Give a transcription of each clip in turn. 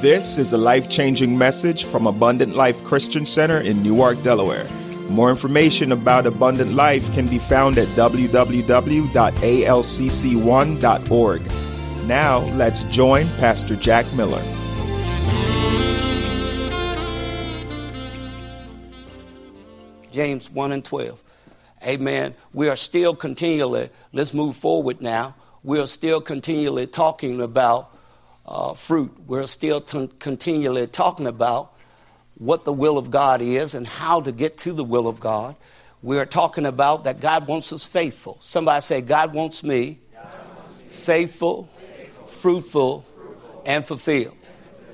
This is a life changing message from Abundant Life Christian Center in Newark, Delaware. More information about Abundant Life can be found at www.alcc1.org. Now, let's join Pastor Jack Miller. James 1 and 12. Amen. We are still continually, let's move forward now. We are still continually talking about uh, fruit. We're still t- continually talking about what the will of God is and how to get to the will of God. We are talking about that God wants us faithful. Somebody say, God wants me, God wants me. Faithful, faithful, fruitful, fruitful, and fulfilled.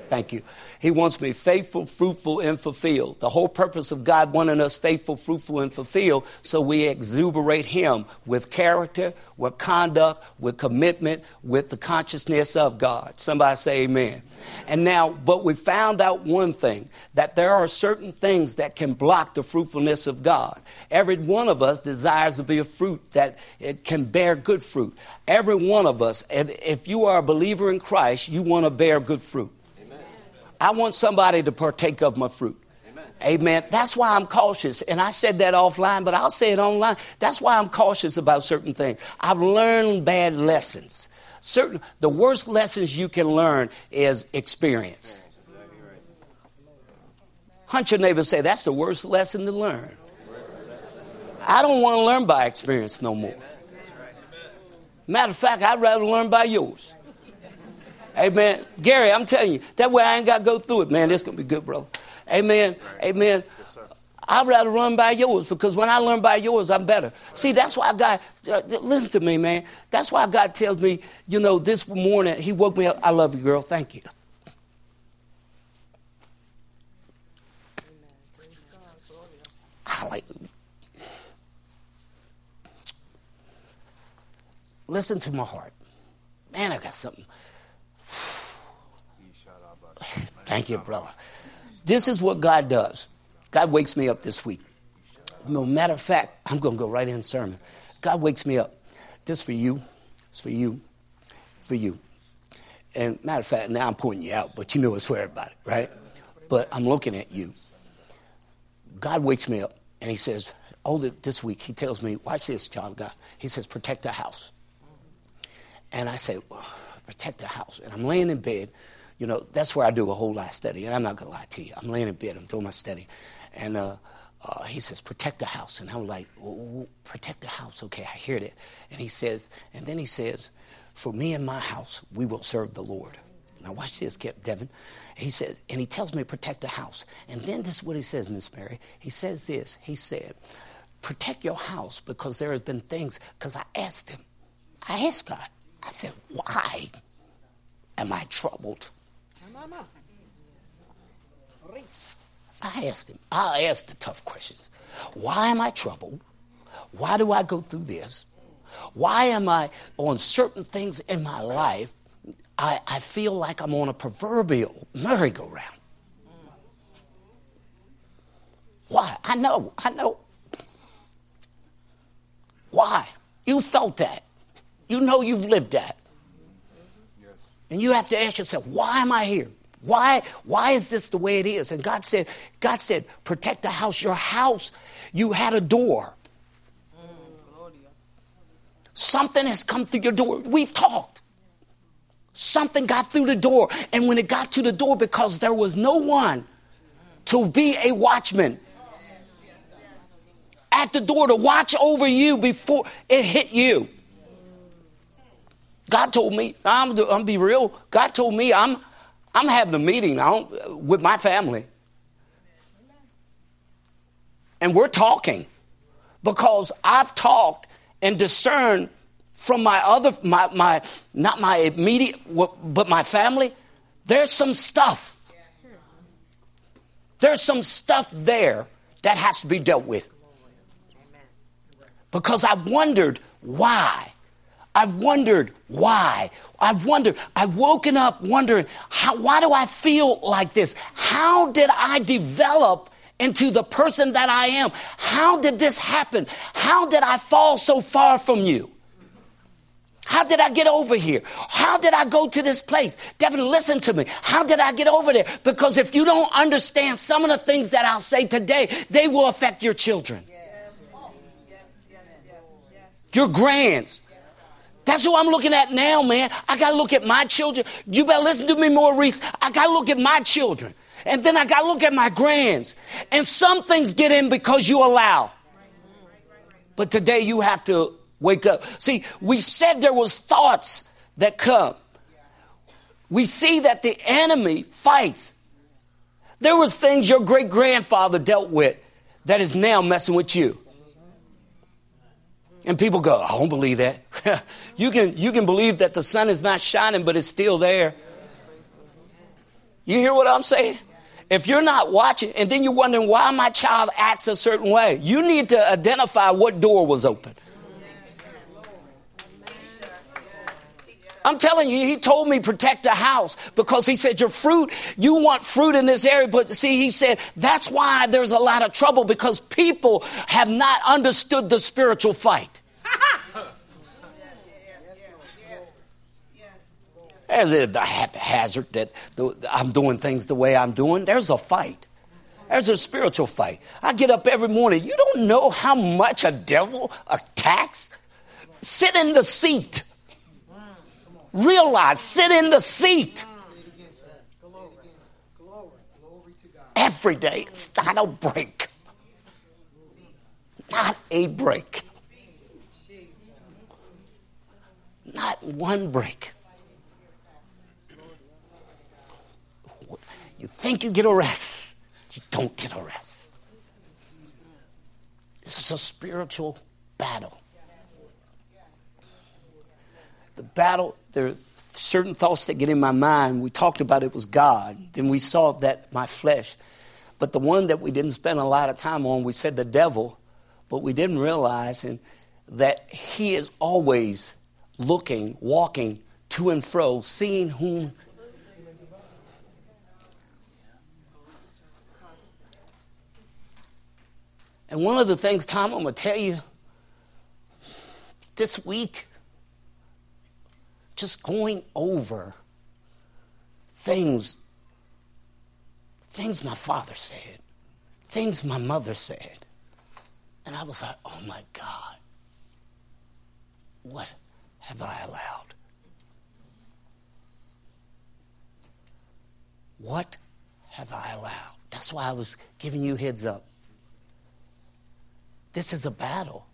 Thank you. He wants me faithful, fruitful, and fulfilled. The whole purpose of God wanting us faithful, fruitful, and fulfilled so we exuberate Him with character, with conduct, with commitment, with the consciousness of God. Somebody say amen. And now, but we found out one thing that there are certain things that can block the fruitfulness of God. Every one of us desires to be a fruit that it can bear good fruit. Every one of us, and if you are a believer in Christ, you want to bear good fruit. I want somebody to partake of my fruit. Amen. Amen. That's why I'm cautious. And I said that offline, but I'll say it online. That's why I'm cautious about certain things. I've learned bad lessons. Certain the worst lessons you can learn is experience. Hunt your neighbor say, that's the worst lesson to learn. I don't want to learn by experience no more. Matter of fact, I'd rather learn by yours. Amen. Gary, I'm telling you, that way I ain't got to go through it, man. This going to be good, brother. Amen. Amen. Yes, I'd rather run by yours because when I learn by yours, I'm better. See, that's why God, uh, listen to me, man. That's why God tells me, you know, this morning, He woke me up. I love you, girl. Thank you. I like. Listen to my heart. Man, I got something. Thank you, brother. This is what God does. God wakes me up this week. No matter of fact, I'm going to go right in sermon. God wakes me up. This for you. It's for you. For you. And matter of fact, now I'm pointing you out, but you know it's for everybody, right? But I'm looking at you. God wakes me up and he says, Oh, this week, he tells me, watch this, child God. He says, protect the house. And I say, well, protect the house. And I'm laying in bed you know, that's where I do a whole lot of study. And I'm not going to lie to you. I'm laying in bed, I'm doing my study. And uh, uh, he says, protect the house. And I'm like, protect the house. Okay, I hear that. And he says, and then he says, for me and my house, we will serve the Lord. Now watch this, Devin. He says, and he tells me protect the house. And then this is what he says, Miss Mary. He says this. He said, protect your house because there has been things. Because I asked him, I asked God. I said, why am I troubled? I asked him, I asked the tough questions. Why am I troubled? Why do I go through this? Why am I on certain things in my life? I, I feel like I'm on a proverbial merry-go-round. Why? I know, I know. Why? You felt that. You know you've lived that. And you have to ask yourself, why am I here? Why, why is this the way it is? And God said, God said, protect the house. Your house, you had a door. Something has come through your door. We've talked. Something got through the door. And when it got to the door, because there was no one to be a watchman at the door to watch over you before it hit you. God told me, I'm, I'm gonna be real. God told me I'm I'm having a meeting now with my family. And we're talking because I've talked and discerned from my other, my, my, not my immediate, but my family, there's some stuff. There's some stuff there that has to be dealt with. Because I wondered why. I've wondered why. I've wondered. I've woken up wondering, how, why do I feel like this? How did I develop into the person that I am? How did this happen? How did I fall so far from you? How did I get over here? How did I go to this place? Devin, listen to me. How did I get over there? Because if you don't understand some of the things that I'll say today, they will affect your children. Your grands. That's who I'm looking at now, man. I got to look at my children. You better listen to me, Maurice. I got to look at my children. And then I got to look at my grands. And some things get in because you allow. But today you have to wake up. See, we said there was thoughts that come. We see that the enemy fights. There was things your great grandfather dealt with that is now messing with you. And people go, I don't believe that. you can you can believe that the sun is not shining, but it's still there. You hear what I'm saying? If you're not watching, and then you're wondering why my child acts a certain way, you need to identify what door was open. I'm telling you, he told me protect the house because he said your fruit, you want fruit in this area. But see, he said that's why there's a lot of trouble because people have not understood the spiritual fight. There's the haphazard that I'm doing things the way I'm doing. There's a fight. There's a spiritual fight. I get up every morning. You don't know how much a devil attacks. Sit in the seat. Realize, sit in the seat. Every day. It's not a break. Not a break. Not one break. You think you get a rest, you don't get a rest. This is a spiritual battle. The battle, there are certain thoughts that get in my mind. We talked about it was God. Then we saw that my flesh. But the one that we didn't spend a lot of time on, we said the devil, but we didn't realize and that he is always looking, walking to and fro, seeing whom And one of the things, Tom, I'm going to tell you this week, just going over things, things my father said, things my mother said. And I was like, oh my God, what have I allowed? What have I allowed? That's why I was giving you heads up. This is a battle.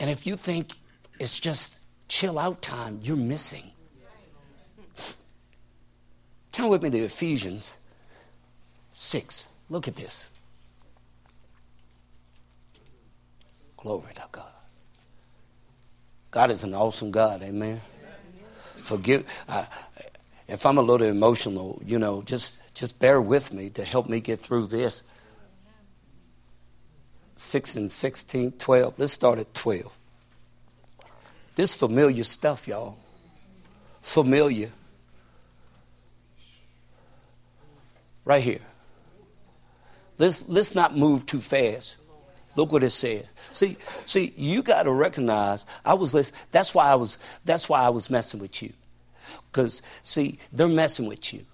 And if you think it's just chill out time, you're missing. Turn with me to Ephesians 6. Look at this. Glory to God. God is an awesome God, amen. Forgive. if I'm a little emotional, you know, just just bear with me to help me get through this. 6 and 16, 12. Let's start at 12. This familiar stuff, y'all. Familiar. Right here. Let's, let's not move too fast. Look what it says. See, see, you got to recognize. I was listening. That's why I was. That's why I was messing with you. Because see, they're messing with you.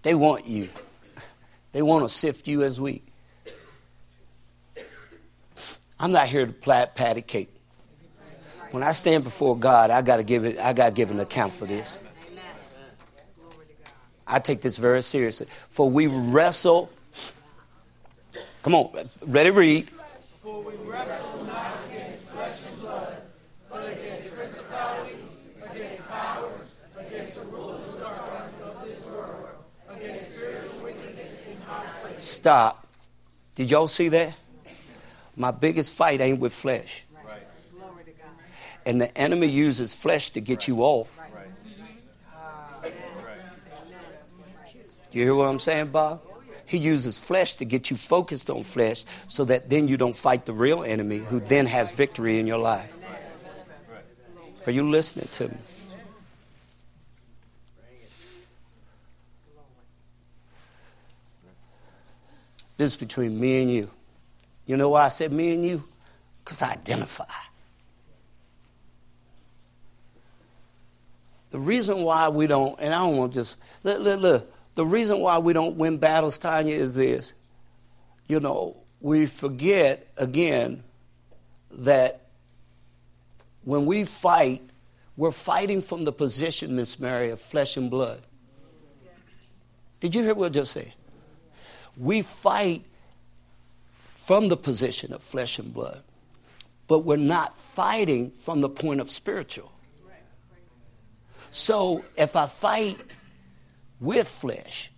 They want you. They want to sift you as wheat. I'm not here to plat patty cake. When I stand before God, I got to give it. I got to give an account for this. I take this very seriously. For we wrestle. Come on, ready read. For we wrestle not against flesh and blood, but against principalities, against powers, against the rulers of darkness of this world, against spiritual wickedness in high places. Stop. Did y'all see that? My biggest fight ain't with flesh. And the enemy uses flesh to get you off. You hear what I'm saying, Bob? He uses flesh to get you focused on flesh so that then you don't fight the real enemy who then has victory in your life. Are you listening to me? This is between me and you. You know why I said me and you? Because I identify. The reason why we don't, and I don't want to just, look, look, look, the reason why we don't win battles, Tanya, is this. You know, we forget again that when we fight, we're fighting from the position, Miss Mary, of flesh and blood. Did you hear what I just said? We fight from the position of flesh and blood, but we're not fighting from the point of spiritual. So if I fight with flesh,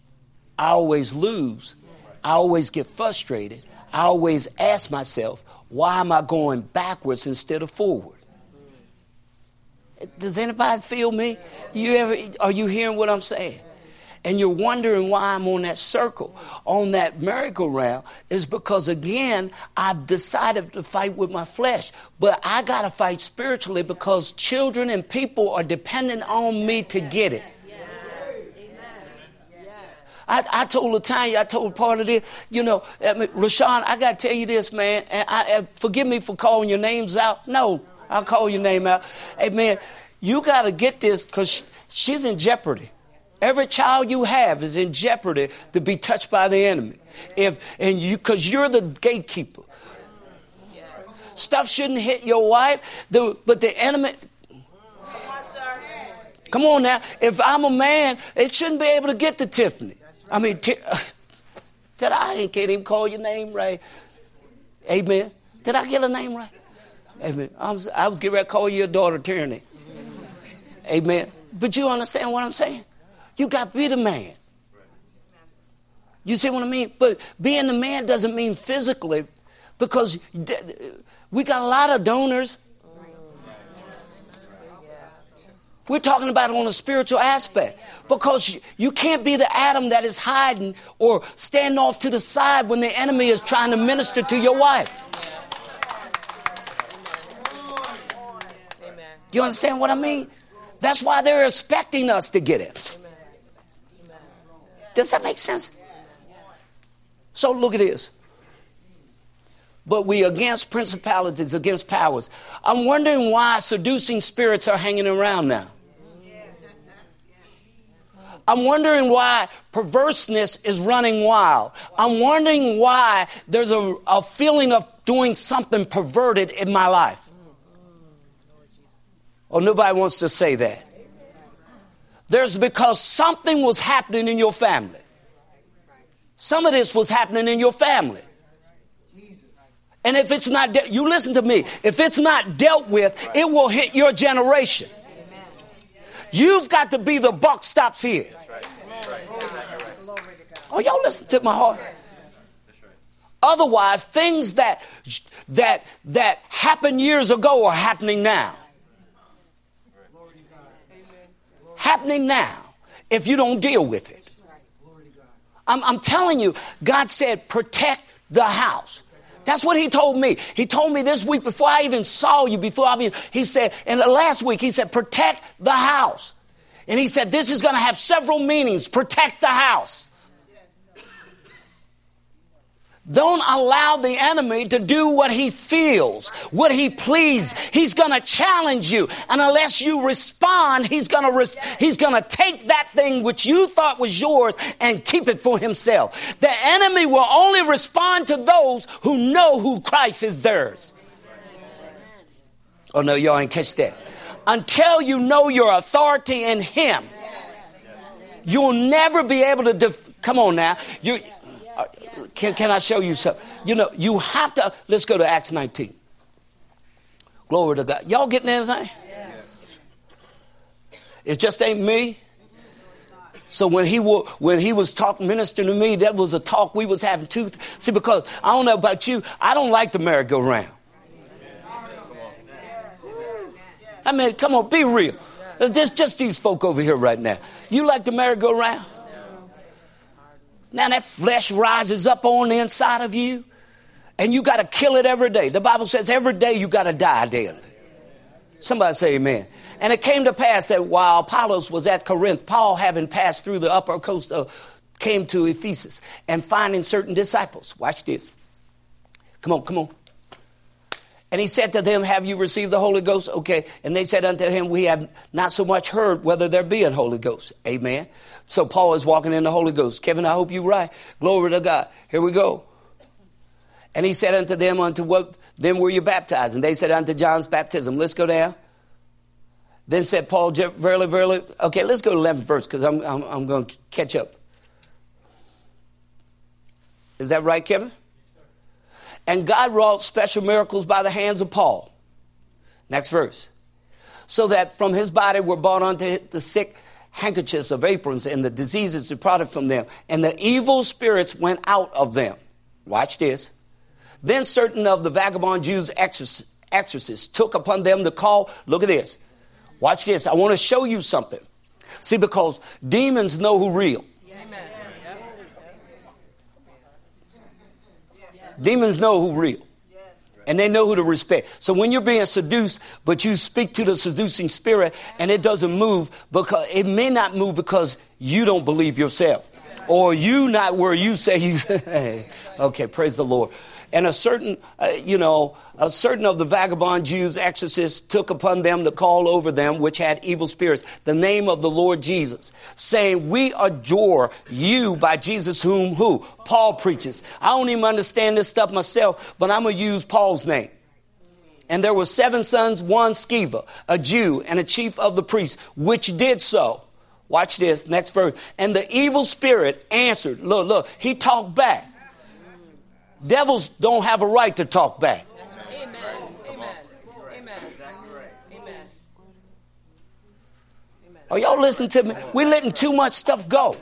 I always lose. I always get frustrated. I always ask myself, why am I going backwards instead of forward? Does anybody feel me? Do you ever are you hearing what I'm saying? And you're wondering why I'm on that circle, on that merry-go-round, is because again, I've decided to fight with my flesh. But I got to fight spiritually because children and people are dependent on me to get it. I, I told Latanya, I told part of this, you know, I mean, Rashawn, I got to tell you this, man, and I, forgive me for calling your names out. No, I'll call your name out. Hey, man, you got to get this because she's in jeopardy. Every child you have is in jeopardy to be touched by the enemy. If and you because you're the gatekeeper. Stuff shouldn't hit your wife, the, but the enemy. Come on now. If I'm a man, it shouldn't be able to get to Tiffany. I mean, t- did I can't even call your name right? Amen. Did I get a name right? Amen. I was, I was getting ready to call you your daughter Tyranny. Amen. But you understand what I'm saying? You got to be the man. You see what I mean? But being the man doesn't mean physically, because we got a lot of donors. We're talking about on a spiritual aspect because you can't be the Adam that is hiding or stand off to the side when the enemy is trying to minister to your wife. You understand what I mean? That's why they're expecting us to get it. Does that make sense? So look at this. But we against principalities, against powers. I'm wondering why seducing spirits are hanging around now. I'm wondering why perverseness is running wild. I'm wondering why there's a, a feeling of doing something perverted in my life. Oh, nobody wants to say that. There's because something was happening in your family. Some of this was happening in your family. And if it's not, de- you listen to me, if it's not dealt with, it will hit your generation. You've got to be the buck stops here. Oh, y'all listen to my heart. Otherwise, things that that that happened years ago are happening now. Happening now if you don't deal with it. I'm, I'm telling you, God said, protect the house. That's what he told me. He told me this week before I even saw you, before I even, he said, and last week, he said, protect the house. And he said, this is going to have several meanings. Protect the house. Don't allow the enemy to do what he feels, what he pleases. He's going to challenge you. And unless you respond, he's going to res- he's going to take that thing which you thought was yours and keep it for himself. The enemy will only respond to those who know who Christ is theirs. Oh no, y'all ain't catch that. Until you know your authority in him, you'll never be able to def- come on now. You can, can I show you something? You know, you have to, let's go to Acts 19. Glory to God. Y'all getting anything? It just ain't me. So when he was when he was talking, ministering to me, that was a talk we was having too. See, because I don't know about you, I don't like the merry-go-round. I mean, come on, be real. There's just these folk over here right now. You like the merry-go-round? Now that flesh rises up on the inside of you, and you got to kill it every day. The Bible says every day you got to die daily. Somebody say amen. And it came to pass that while Apollos was at Corinth, Paul, having passed through the upper coast, of, came to Ephesus and finding certain disciples. Watch this. Come on, come on. And he said to them, Have you received the Holy Ghost? Okay. And they said unto him, We have not so much heard whether there be a Holy Ghost. Amen. So Paul is walking in the Holy Ghost. Kevin, I hope you're right. Glory to God. Here we go. And he said unto them, Unto what then were you baptized? And they said, Unto John's baptism. Let's go down. Then said Paul, Verily, verily. Okay, let's go to 11 verse because I'm, I'm, I'm going to catch up. Is that right, Kevin? And God wrought special miracles by the hands of Paul. Next verse. So that from his body were brought unto the sick handkerchiefs of aprons, and the diseases departed from them, and the evil spirits went out of them. Watch this. Then certain of the vagabond Jews exorcists took upon them the call. Look at this. Watch this. I want to show you something. See, because demons know who real. Demons know who real. And they know who to respect. So when you're being seduced, but you speak to the seducing spirit and it doesn't move because it may not move because you don't believe yourself or you not where you say you okay praise the lord and a certain, uh, you know, a certain of the vagabond Jews, exorcists, took upon them the call over them, which had evil spirits, the name of the Lord Jesus, saying, We adore you by Jesus, whom who? Paul preaches. I don't even understand this stuff myself, but I'm going to use Paul's name. And there were seven sons, one Sceva, a Jew, and a chief of the priests, which did so. Watch this, next verse. And the evil spirit answered. Look, look, he talked back. Devils don't have a right to talk back. Amen. Amen. Amen. Are y'all listening to me? We're letting too much stuff go.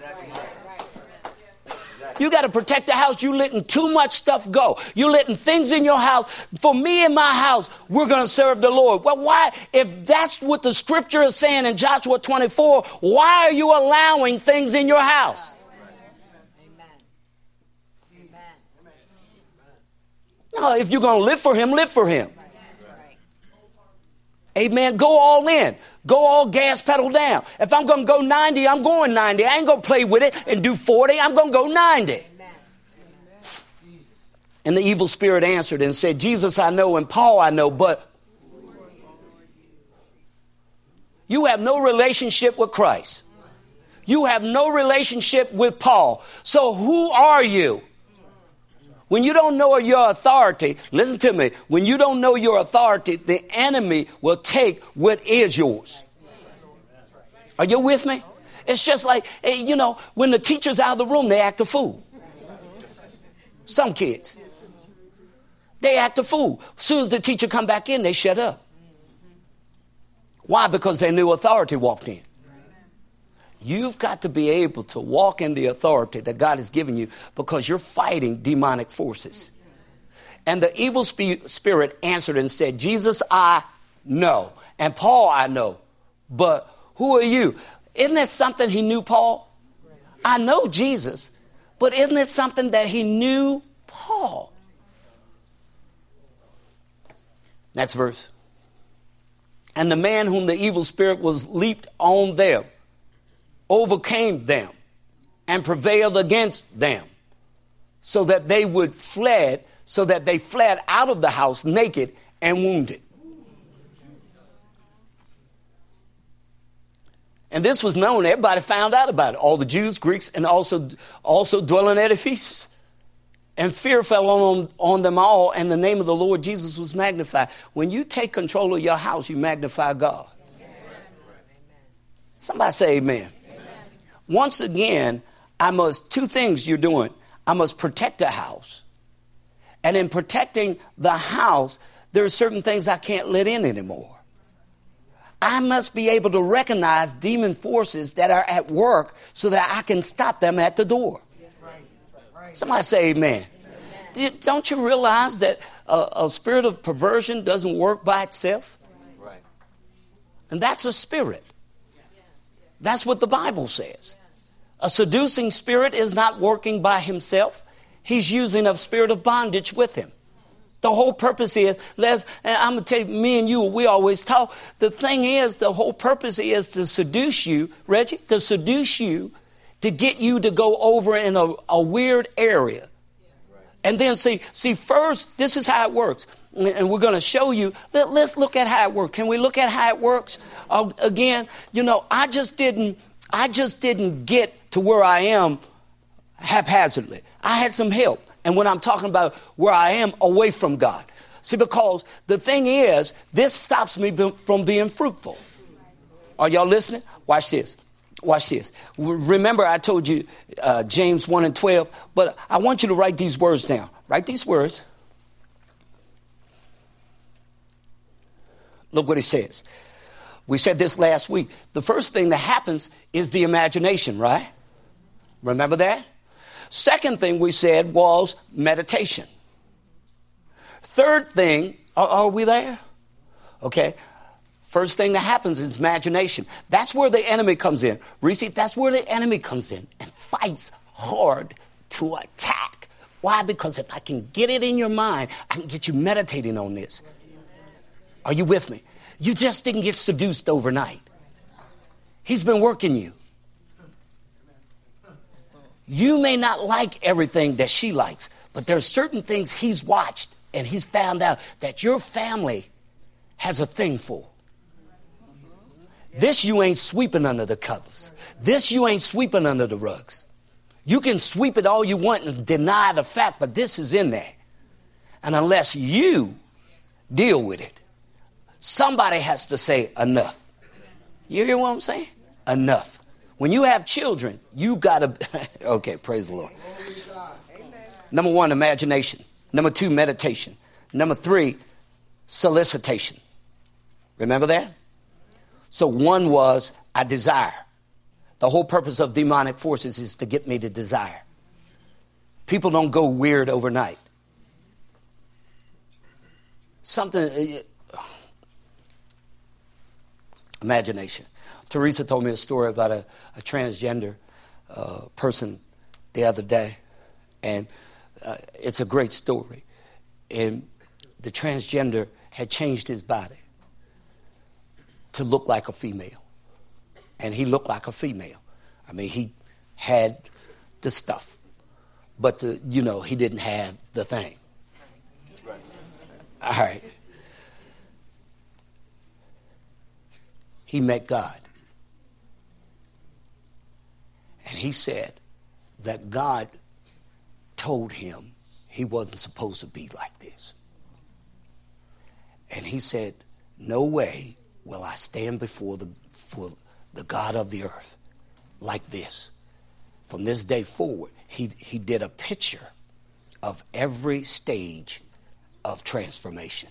You got to protect the house. You letting too much stuff go. You letting things in your house. For me and my house, we're going to serve the Lord. Well, why? If that's what the scripture is saying in Joshua 24, why are you allowing things in your house? If you're going to live for Him, live for Him. Amen. Go all in. Go all gas pedal down. If I'm going to go 90, I'm going 90. I ain't going to play with it and do 40. I'm going to go 90. And the evil spirit answered and said, Jesus I know and Paul I know, but you have no relationship with Christ. You have no relationship with Paul. So who are you? When you don't know your authority, listen to me, when you don't know your authority, the enemy will take what is yours. Are you with me? It's just like, eh, you know, when the teacher's out of the room, they act a fool. Some kids. They act a fool. As soon as the teacher come back in, they shut up. Why? Because their new authority walked in. You've got to be able to walk in the authority that God has given you because you're fighting demonic forces. And the evil spirit answered and said, Jesus, I know. And Paul, I know. But who are you? Isn't that something he knew Paul? I know Jesus. But isn't it something that he knew Paul? Next verse. And the man whom the evil spirit was leaped on them overcame them and prevailed against them so that they would fled so that they fled out of the house naked and wounded. And this was known everybody found out about it. All the jews greeks and also also dwelling at ephesus. And fear fell on, on them all and the name of the lord jesus was magnified. When you take control of your house you magnify god. Somebody say amen once again, I must, two things you're doing. I must protect the house. And in protecting the house, there are certain things I can't let in anymore. I must be able to recognize demon forces that are at work so that I can stop them at the door. Somebody say amen. Don't you realize that a, a, spirit of perversion doesn't work by itself? And that's a spirit. That's what the Bible says. A seducing spirit is not working by himself. He's using a spirit of bondage with him. The whole purpose is, Les, I'm going to tell you, me and you, we always talk. The thing is, the whole purpose is to seduce you, Reggie, to seduce you, to get you to go over in a, a weird area. And then see, see, first, this is how it works. and we're going to show you. Let, us look at how it works. Can we look at how it works uh, again? You know, I just didn't. I just didn't get to where I am haphazardly. I had some help, and when I'm talking about where I am away from God, see, because the thing is, this stops me from being fruitful. Are y'all listening? Watch this. Watch this. Remember, I told you uh, James 1 and 12, but I want you to write these words down. Write these words. Look what he says. We said this last week. The first thing that happens is the imagination, right? Remember that? Second thing we said was meditation. Third thing, are, are we there? Okay. First thing that happens is imagination. That's where the enemy comes in. Reese, that's where the enemy comes in and fights hard to attack. Why? Because if I can get it in your mind, I can get you meditating on this. Are you with me? You just didn't get seduced overnight. He's been working you. You may not like everything that she likes, but there are certain things he's watched and he's found out that your family has a thing for. This you ain't sweeping under the covers. This you ain't sweeping under the rugs. You can sweep it all you want and deny the fact, but this is in there. And unless you deal with it, Somebody has to say enough. You hear what I'm saying? Enough. When you have children, you got to. okay, praise the Lord. Number one, imagination. Number two, meditation. Number three, solicitation. Remember that? So one was I desire. The whole purpose of demonic forces is to get me to desire. People don't go weird overnight. Something uh, uh, imagination. Teresa told me a story about a, a transgender uh, person the other day, and uh, it's a great story. And the transgender had changed his body to look like a female, and he looked like a female. I mean, he had the stuff, but the you know he didn't have the thing. All right. he met God. And he said that God told him he wasn't supposed to be like this. And he said, No way will I stand before the, for the God of the earth like this. From this day forward, he, he did a picture of every stage of transformation.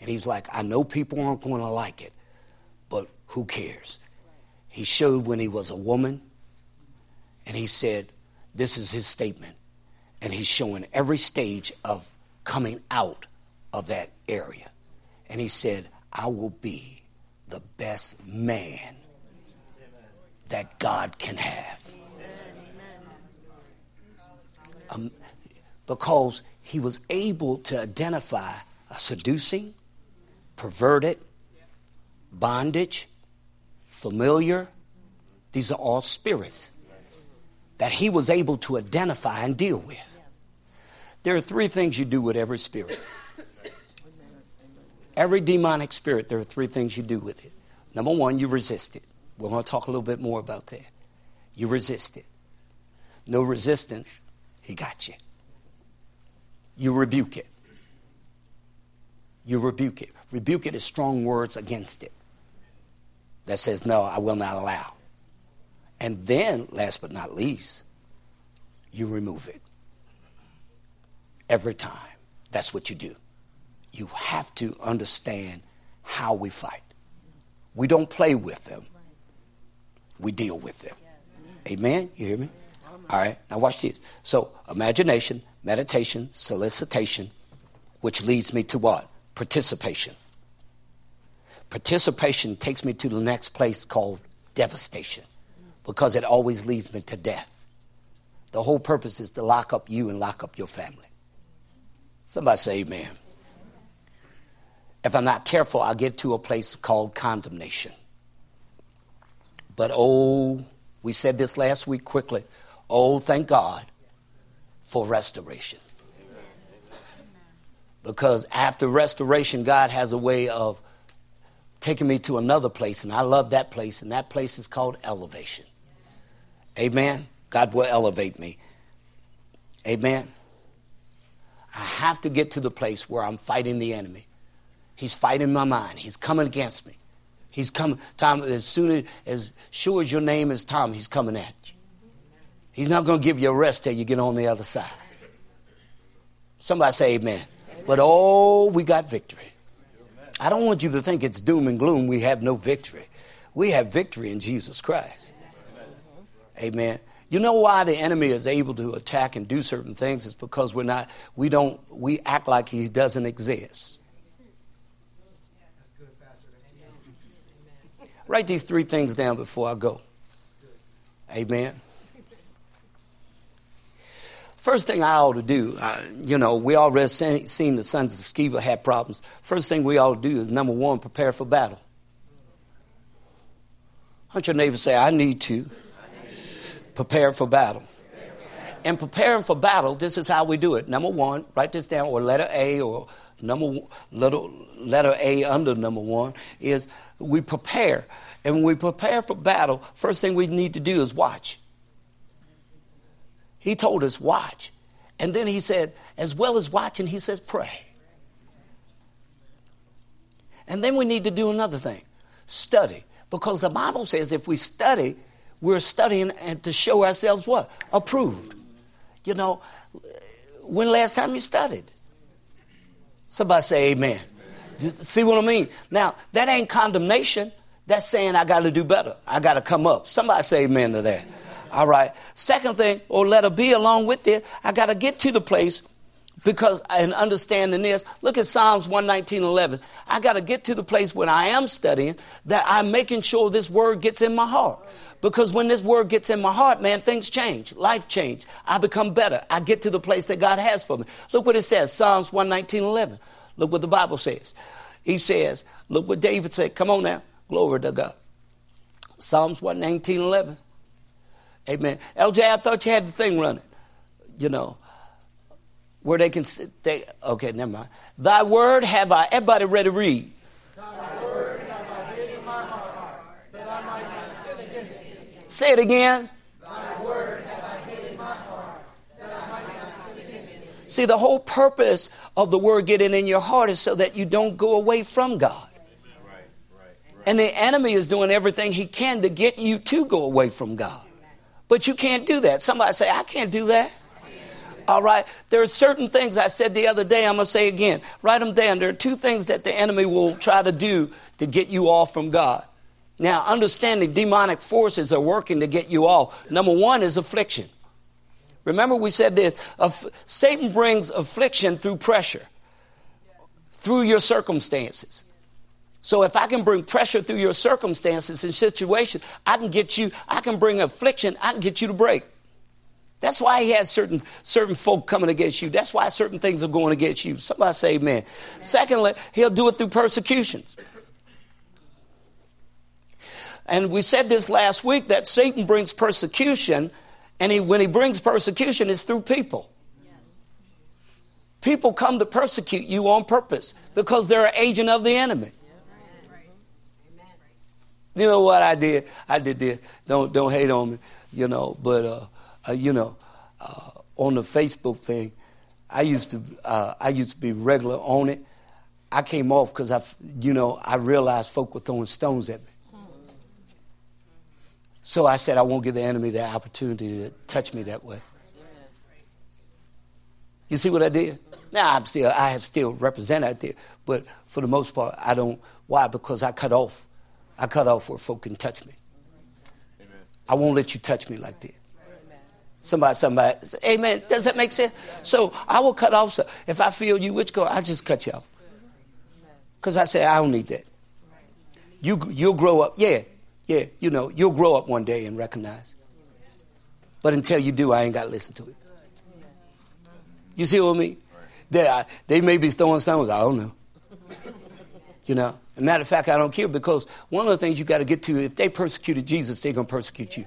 And he's like, I know people aren't going to like it, but who cares? He showed when he was a woman, and he said, This is his statement. And he's showing every stage of coming out of that area. And he said, I will be the best man that God can have. Um, because he was able to identify a seducing, perverted, bondage, familiar. These are all spirits that he was able to identify and deal with. There are three things you do with every spirit. Every demonic spirit, there are three things you do with it. Number one, you resist it. We're going to talk a little bit more about that. You resist it. No resistance, he got you. You rebuke it. You rebuke it. Rebuke it is strong words against it that says, No, I will not allow. And then, last but not least, you remove it. Every time. That's what you do. You have to understand how we fight. We don't play with them, we deal with them. Amen? You hear me? All right, now watch this. So, imagination, meditation, solicitation, which leads me to what? Participation. Participation takes me to the next place called devastation because it always leads me to death. The whole purpose is to lock up you and lock up your family. Somebody say amen. If I'm not careful, I'll get to a place called condemnation. But oh, we said this last week quickly. Oh, thank God for restoration. Because after restoration, God has a way of taking me to another place, and I love that place, and that place is called elevation. Amen. God will elevate me. Amen. I have to get to the place where I'm fighting the enemy. He's fighting my mind. He's coming against me. He's coming. Tom, as soon as, as sure as your name is Tom, he's coming at you. He's not going to give you a rest till you get on the other side. Somebody say amen. amen. But oh, we got victory. I don't want you to think it's doom and gloom. We have no victory. We have victory in Jesus Christ. Amen. You know why the enemy is able to attack and do certain things? It's because we're not, we don't, we act like he doesn't exist. Write these three things down before I go. Amen. First thing I ought to do, uh, you know, we already seen the sons of Sceva had problems. First thing we ought to do is number one, prepare for battle. Hunt your neighbor say, I need to prepare for battle. And preparing for battle, this is how we do it. Number one, write this down, or letter A, or number little letter A under number one is we prepare. And when we prepare for battle, first thing we need to do is watch. He told us, watch. And then he said, as well as watching, he says, pray. And then we need to do another thing study. Because the Bible says if we study, we're studying and to show ourselves what? Approved. You know, when last time you studied? Somebody say amen. See what I mean? Now, that ain't condemnation. That's saying I got to do better. I got to come up. Somebody say amen to that. All right. Second thing, or let her be along with it, I got to get to the place because in understanding this, look at Psalms 119, 11. I got to get to the place when I am studying that I'm making sure this word gets in my heart. Because when this word gets in my heart, man, things change. Life change. I become better. I get to the place that God has for me. Look what it says, Psalms 119, 11. Look what the Bible says. He says, look what David said. Come on now. Glory to God. Psalms 119, 11. Amen. LJ, I thought you had the thing running. You know, where they can sit. They, okay, never mind. Thy word have I. Everybody ready to read. Thy word have I hid in my heart, that I might not sin against thee. Say it again. Thy word have I hid in my heart, that I might not sin it again. See, the whole purpose of the word getting in your heart is so that you don't go away from God. And the enemy is doing everything he can to get you to go away from God. But you can't do that. Somebody say, I can't do that. All right. There are certain things I said the other day, I'm going to say again. Write them down. There are two things that the enemy will try to do to get you off from God. Now, understanding demonic forces are working to get you off. Number one is affliction. Remember, we said this Satan brings affliction through pressure, through your circumstances. So if I can bring pressure through your circumstances and situations, I can get you, I can bring affliction, I can get you to break. That's why he has certain certain folk coming against you. That's why certain things are going against you. Somebody say amen. amen. Secondly, he'll do it through persecutions. And we said this last week that Satan brings persecution, and he, when he brings persecution, it's through people. People come to persecute you on purpose because they're an agent of the enemy. You know what I did? I did this. Don't don't hate on me, you know. But uh, uh, you know, uh, on the Facebook thing, I used to uh, I used to be regular on it. I came off because I, you know, I realized folk were throwing stones at me. So I said I won't give the enemy the opportunity to touch me that way. You see what I did? Now I'm still I have still represented out there, but for the most part I don't. Why? Because I cut off I cut off where folk can touch me. Amen. I won't let you touch me like that. Somebody, somebody, amen. Does that make sense? So I will cut off. So if I feel you which go, I just cut you off. Because I say, I don't need that. You, you'll grow up. Yeah, yeah, you know, you'll grow up one day and recognize. But until you do, I ain't got to listen to it. You see what I mean? They, they may be throwing stones. I don't know. You know? Matter of fact, I don't care because one of the things you got to get to, if they persecuted Jesus, they're to persecute you.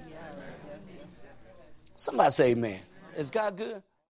Somebody say amen. Is God good?